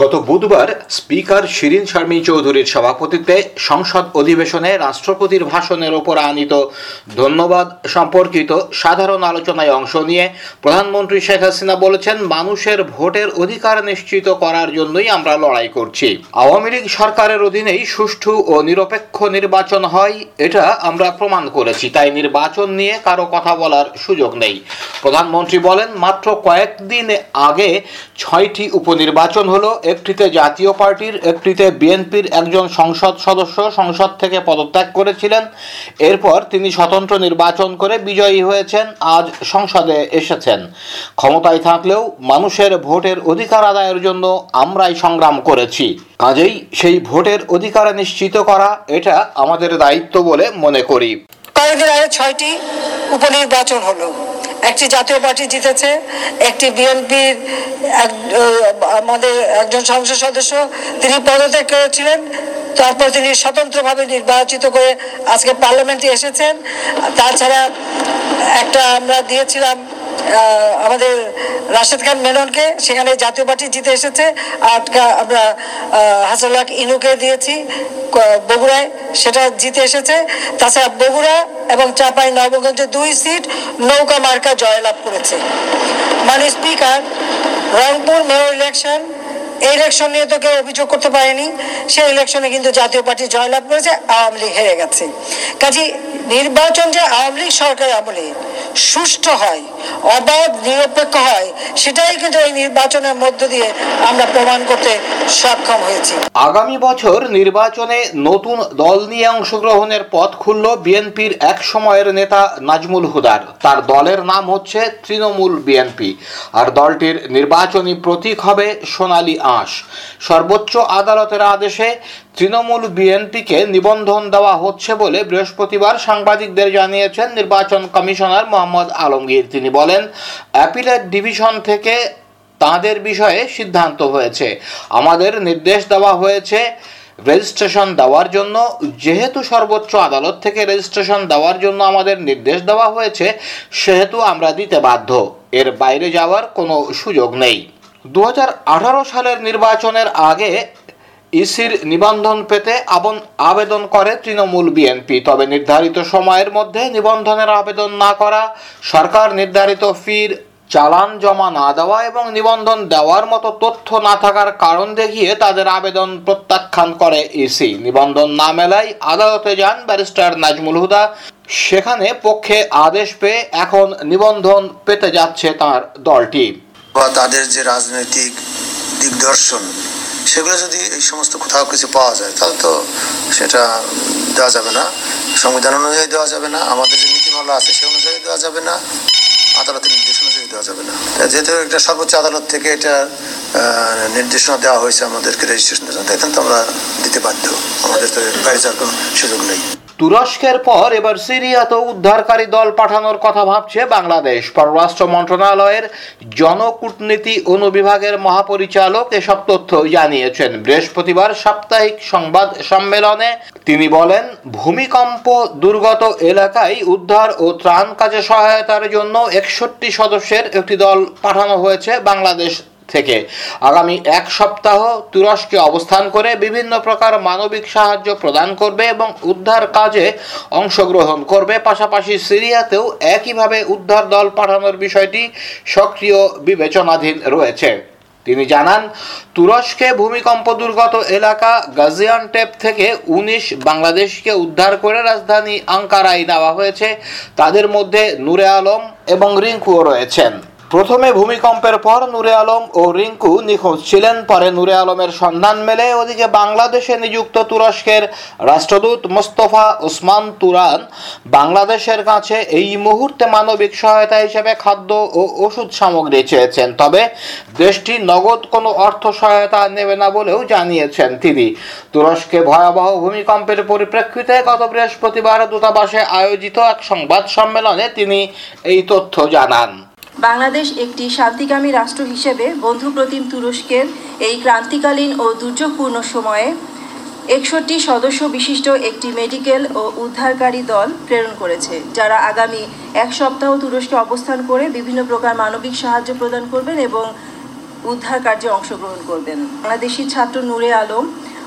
গত বুধবার স্পিকার শিরিন শারমিন চৌধুরীর সভাপতিত্বে সংসদ অধিবেশনে রাষ্ট্রপতির ভাষণের ওপর আনিত ধন্যবাদ সম্পর্কিত সাধারণ আলোচনায় অংশ নিয়ে প্রধানমন্ত্রী শেখ হাসিনা বলেছেন, মানুষের ভোটের অধিকার নিশ্চিত করার জন্যই আমরা লড়াই করছি। আওয়ামী লীগ সরকারের অধীনেই সুষ্ঠু ও নিরপেক্ষ নির্বাচন হয়, এটা আমরা প্রমাণ করেছি। তাই নির্বাচন নিয়ে কারও কথা বলার সুযোগ নেই। প্রধানমন্ত্রী বলেন, মাত্র কয়েকদিন আগে ছয়টি উপনির্বাচন হলো একটিতে জাতীয় পার্টির, একটিতে বিএনপির একজন সংসদ সদস্য সংসদ থেকে পদত্যাগ করেছিলেন। এরপর তিনি স্বতন্ত্র নির্বাচন করে বিজয়ী হয়েছেন, আজ সংসদে এসেছেন। ক্ষমতায় থাকলেও মানুষের ভোটের অধিকার আদায়ের জন্য আমরাই সংগ্রাম করেছি। কাজেই সেই ভোটের অধিকার নিশ্চিত করা, এটা আমাদের দায়িত্ব বলে মনে করি। কয়েকদিন আগে ছয়টি উপনির্বাচন হলো। একটি জাতীয় পার্টি জিতেছে, একটি বিএনপির আমাদের একজন সংসদ সদস্য, তিনি পদত্যাগ করেছিলেন, তারপর তিনি স্বতন্ত্রভাবে নির্বাচিত করে আজকে পার্লামেন্টে এসেছেন। তাছাড়া একটা আমরা দিয়েছিলাম আমাদের রাশেদ খান মেননকে, সেখানে জাতীয় পার্টি জিতে এসেছে। আটকা আমরা হাসানুল্লাহ ইনুকে দিয়েছি বগুড়ায়, সেটা জিতে এসেছে। তাছাড়া বগুড়া এবং চাপাই নবগঞ্জে দুই সিট, নৌকা মার্কা জয়লাভ করেছে। মানে স্পিকার, রংপুর মেয়র ইলেকশন এই ইলেকশন নিয়ে তো কেউ অভিযোগ করতে পারেনি। সেই ইলেকশনে কিন্তু জাতীয় পার্টি জয়লাভ করেছে, আওয়ামী লীগ হেরে গেছে। কাজে নির্বাচন যে আওয়ামী লীগ সরকার আমলে সুষ্ঠু হয়, অবাধ, নিরপেক্ষ হয়, সেটাই কিন্তু এই নির্বাচনের মধ্য দিয়ে আমরা প্রমাণ করতে সক্ষম হয়েছি। আগামী বছর নির্বাচনে নতুন দল নিয়ে অংশগ্রহণের পথ খুলল বিএনপির এক সময়ের নেতা নাজমুল হুদার। তার দলের নাম হচ্ছে তৃণমূল বিএনপি। আর দলটির নির্বাচনী প্রতীক হবে সোনালী আঁশ সর্বোচ্চ আদালতের আদেশে তৃণমূল বিএনপিকে নিবন্ধন দেওয়া হচ্ছে বলে বৃহস্পতিবার সাংবাদিকদের জানিয়েছেন নির্বাচন কমিশনার মোহাম্মদ আলমগীর। তিনি বলেন, অ্যাপিলেট ডিভিশন থেকে তাদের বিষয়ে সিদ্ধান্ত হয়েছে। আমাদের নির্দেশ দেওয়া হয়েছে রেজিস্ট্রেশন দেওয়ার জন্য। যেহেতু সর্বোচ্চ আদালত থেকে রেজিস্ট্রেশন দেওয়ার জন্য আমাদের নির্দেশ দেওয়া হয়েছে, সেহেতু আমরা দিতে বাধ্য। এর বাইরে যাওয়ার কোনো সুযোগ নেই। দু হাজার আঠারো সালের নির্বাচনের আগে ইসির নিবন্ধন পেতে আবেদন করে তৃণমূল বিএনপি। তবে নির্ধারিত সময়ের মধ্যে নিবন্ধনের আবেদন না করা, সরকার নির্ধারিত ফির চালান জমা না দেওয়া এবং নিবন্ধন দেওয়ার মতো তথ্য না থাকার কারণ দেখিয়ে তাদের আবেদন প্রত্যাখ্যান করে ইসি। নিবন্ধন না মেলায় আদালতে যান ব্যারিস্টার নাজমুল হুদা। সেখানে পক্ষে আদেশ পেয়ে এখন নিবন্ধন পেতে যাচ্ছে তার দলটি। বা তাদের যে রাজনৈতিক দিগদর্শন, সেগুলো যদি এই সমস্ত কোথাও কিছু পাওয়া যায়, তাহলে তো সেটা দেওয়া যাবে না। সংবিধান অনুযায়ী দেওয়া যাবে না, আমাদের যে নীতিমালা আছে সে অনুযায়ী দেওয়া যাবে না, আদালতের নির্দেশ অনুযায়ী দেওয়া যাবে না। যেহেতু একটা সর্বোচ্চ আদালত থেকে এটা নির্দেশনা দেওয়া হয়েছে আমাদেরকে রেজিস্ট্রেশন এখন তো আমরা দিতে বাধ্য। আমাদের তো বাইরে যাওয়ার কোনো সুযোগ নেই। তুরস্কের পর এবার সিরিয়াতেও উদ্ধারকারী দল পাঠানোর কথা ভাবছে বাংলাদেশ। পররাষ্ট্র মন্ত্রণালয়ের জনকূটনীতি অনুবিভাগের মহাপরিচালক এসব তথ্য জানিয়েছেন। বৃহস্পতিবার সাপ্তাহিক সংবাদ সম্মেলনে তিনি বলেন, ভূমিকম্প দুর্গত এলাকায় উদ্ধার ও ত্রাণ কাজে সহায়তার জন্য একষট্টি সদস্যের একটি দল পাঠানো হয়েছে বাংলাদেশ থেকে। আগামী এক সপ্তাহ তুরস্কে অবস্থান করে বিভিন্ন প্রকার মানবিক সাহায্য প্রদান করবে এবং উদ্ধার কাজে অংশগ্রহণ করবে। পাশাপাশি সিরিয়াতেও একইভাবে উদ্ধার দল পাঠানোর বিষয়টি সক্রিয় বিবেচনাধীন রয়েছে। তিনি জানান, তুরস্কে ভূমিকম্প দুর্গত এলাকা গাজিয়ানটেপ থেকে উনিশ বাংলাদেশকে উদ্ধার করে রাজধানী আঙ্কারায় নেওয়া হয়েছে। তাদের মধ্যে নূরে আলম এবং রিঙ্কুও রয়েছেন। প্রথমে ভূমিকম্পের পর নূরে আলম ও রিঙ্কু নিখোঁজ ছিলেন, পরে নূরে আলমের সন্ধান মেলে। ওদিকে বাংলাদেশে নিযুক্ত তুরস্কের রাষ্ট্রদূত মোস্তফা ওসমান তুরান বাংলাদেশের কাছে এই মুহূর্তে মানবিক সহায়তা হিসেবে খাদ্য ও ওষুধ সামগ্রী চেয়েছেন। তবে দেশটি নগদ কোনো অর্থ সহায়তা নেবে না বলেও জানিয়েছেন তিনি। তুরস্কে ভয়াবহ ভূমিকম্পের পরিপ্রেক্ষিতে গত বৃহস্পতিবার দূতাবাসে আয়োজিত এক সংবাদ সম্মেলনে তিনি এই তথ্য জানান। বাংলাদেশ একটি শান্তিকামী রাষ্ট্র হিসেবে বন্ধুপ্রতিম তুরস্কের এই ক্রান্তিকালীন ও দুর্যোগপূর্ণ সময়ে একষট্টি সদস্য বিশিষ্ট একটি মেডিকেল ও উদ্ধারকারী দল প্রেরণ করেছে, যারা আগামী এক সপ্তাহ তুরস্কে অবস্থান করে বিভিন্ন প্রকার মানবিক সাহায্য প্রদান করবেন এবং উদ্ধার কার্যে অংশগ্রহণ করবেন। বাংলাদেশি ছাত্র নূরে আলম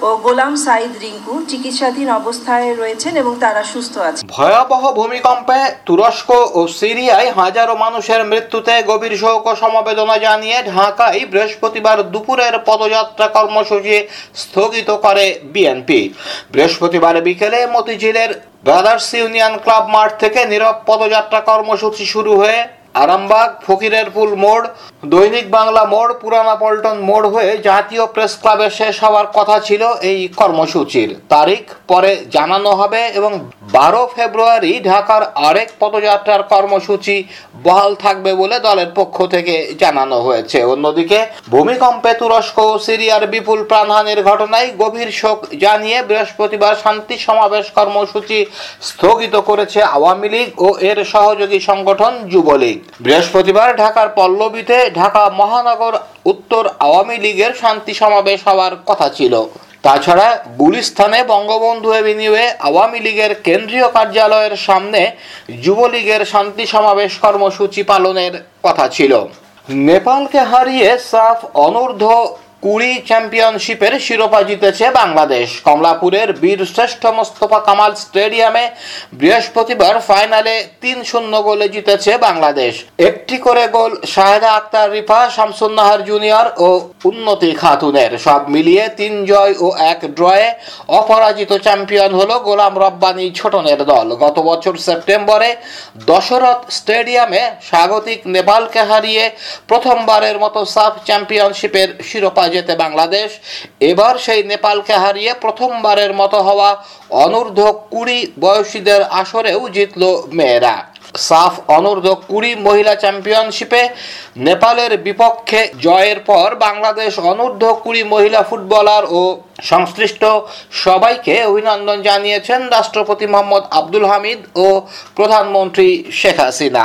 ও গোলাম সাইদ রিঙ্কু চিকিৎসাধীন অবস্থায় রয়েছেন এবং তারা সুস্থ আছে ভয়াবহ ভূমিকম্পে তুরস্ক ও সিরিয়ায় হাজারো মানুষের মৃত্যুতে গভীর শোক ও সমবেদনা জানিয়ে ঢাকায় বৃহস্পতিবার দুপুরের পদযাত্রা কর্মসূচি স্থগিত করে বিএনপি। বৃহস্পতিবার বিকেলে মতিঝিলের ব্রাদার্স ইউনিয়ন ক্লাব মাঠ থেকে নীরব পদযাত্রা কর্মসূচি শুরু হয়ে আরামবাগ, ফকিরের পুল মোড়, দৈনিক বাংলা মোড়, পুরানা পল্টন মোড় হয়ে জাতীয় প্রেস ক্লাবে শেষ হওয়ার কথা ছিল এই কর্মসূচির। তারিখ পরে জানানো হবে এবং বারো ফেব্রুয়ারি ঢাকার আরেক পদযাত্রার কর্মসূচি বহাল থাকবে বলে দলের পক্ষ থেকে জানানো হয়েছে। অন্যদিকে, ভূমিকম্পে তুরস্ক ও সিরিয়ার বিপুল প্রাণহানির ঘটনায় গভীর শোক জানিয়ে বৃহস্পতিবার শান্তি সমাবেশ কর্মসূচি স্থগিত করেছে আওয়ামী লীগ ও এর সহযোগী সংগঠন যুবলীগ। বৃহস্পতিবার ঢাকার পল্লবীতে ঢাকা মহানগর উত্তর আওয়ামী লীগের শান্তি সমাবেশ হওয়ার কথা ছিল। তাছাড়া গুলিস্থানে বঙ্গবন্ধু এভিনিউয়ে আওয়ামী লীগের কেন্দ্রীয় কার্যালয়ের সামনে যুবলীগের শান্তি সমাবেশ কর্মসূচি পালনের কথা ছিল। নেপালকে হারিয়ে সাফ অনূর্ধ্ব কুড়ি চ্যাম্পিয়নশিপের শিরোপা জিতেছে বাংলাদেশ। কমলাপুরের বীর শ্রেষ্ঠ মোস্তফা কামাল স্টেডিয়ামে বৃহস্পতিবার ফাইনালে তিন শূন্য গোলে জিতেছে বাংলাদেশ। একটি করে গোল শাহেদা আক্তার, রিফা শামসুন্নাহার জুনিয়র ও উন্নতি খাতুনের। সব মিলিয়ে তিন জয় ও এক ড্রয়ে অপরাজিত চ্যাম্পিয়ন হল গোলাম রব্বানি ছোটনের দল। গত বছর সেপ্টেম্বরে দশরথ স্টেডিয়ামে স্বাগতিক নেপালকে হারিয়ে প্রথমবারের মতো সাফ চ্যাম্পিয়নশিপের শিরোপা জেতে বাংলাদেশ। এবার সেই নেপালকে হারিয়ে প্রথমবারের মতো হওয়া অনূর্ধ্ব কুড়ি বয়সীদের আসরেও জিতল মেয়েরা। সাফ অনূর্ধ্ব কুড়ি মহিলা চ্যাম্পিয়নশিপে নেপালের বিপক্ষে জয়ের পর বাংলাদেশ অনূর্ধ্ব কুড়ি মহিলা ফুটবলার ও সংশ্লিষ্ট সবাইকে অভিনন্দন জানিয়েছেন রাষ্ট্রপতি মোহাম্মদ আব্দুল হামিদ ও প্রধানমন্ত্রী শেখ হাসিনা।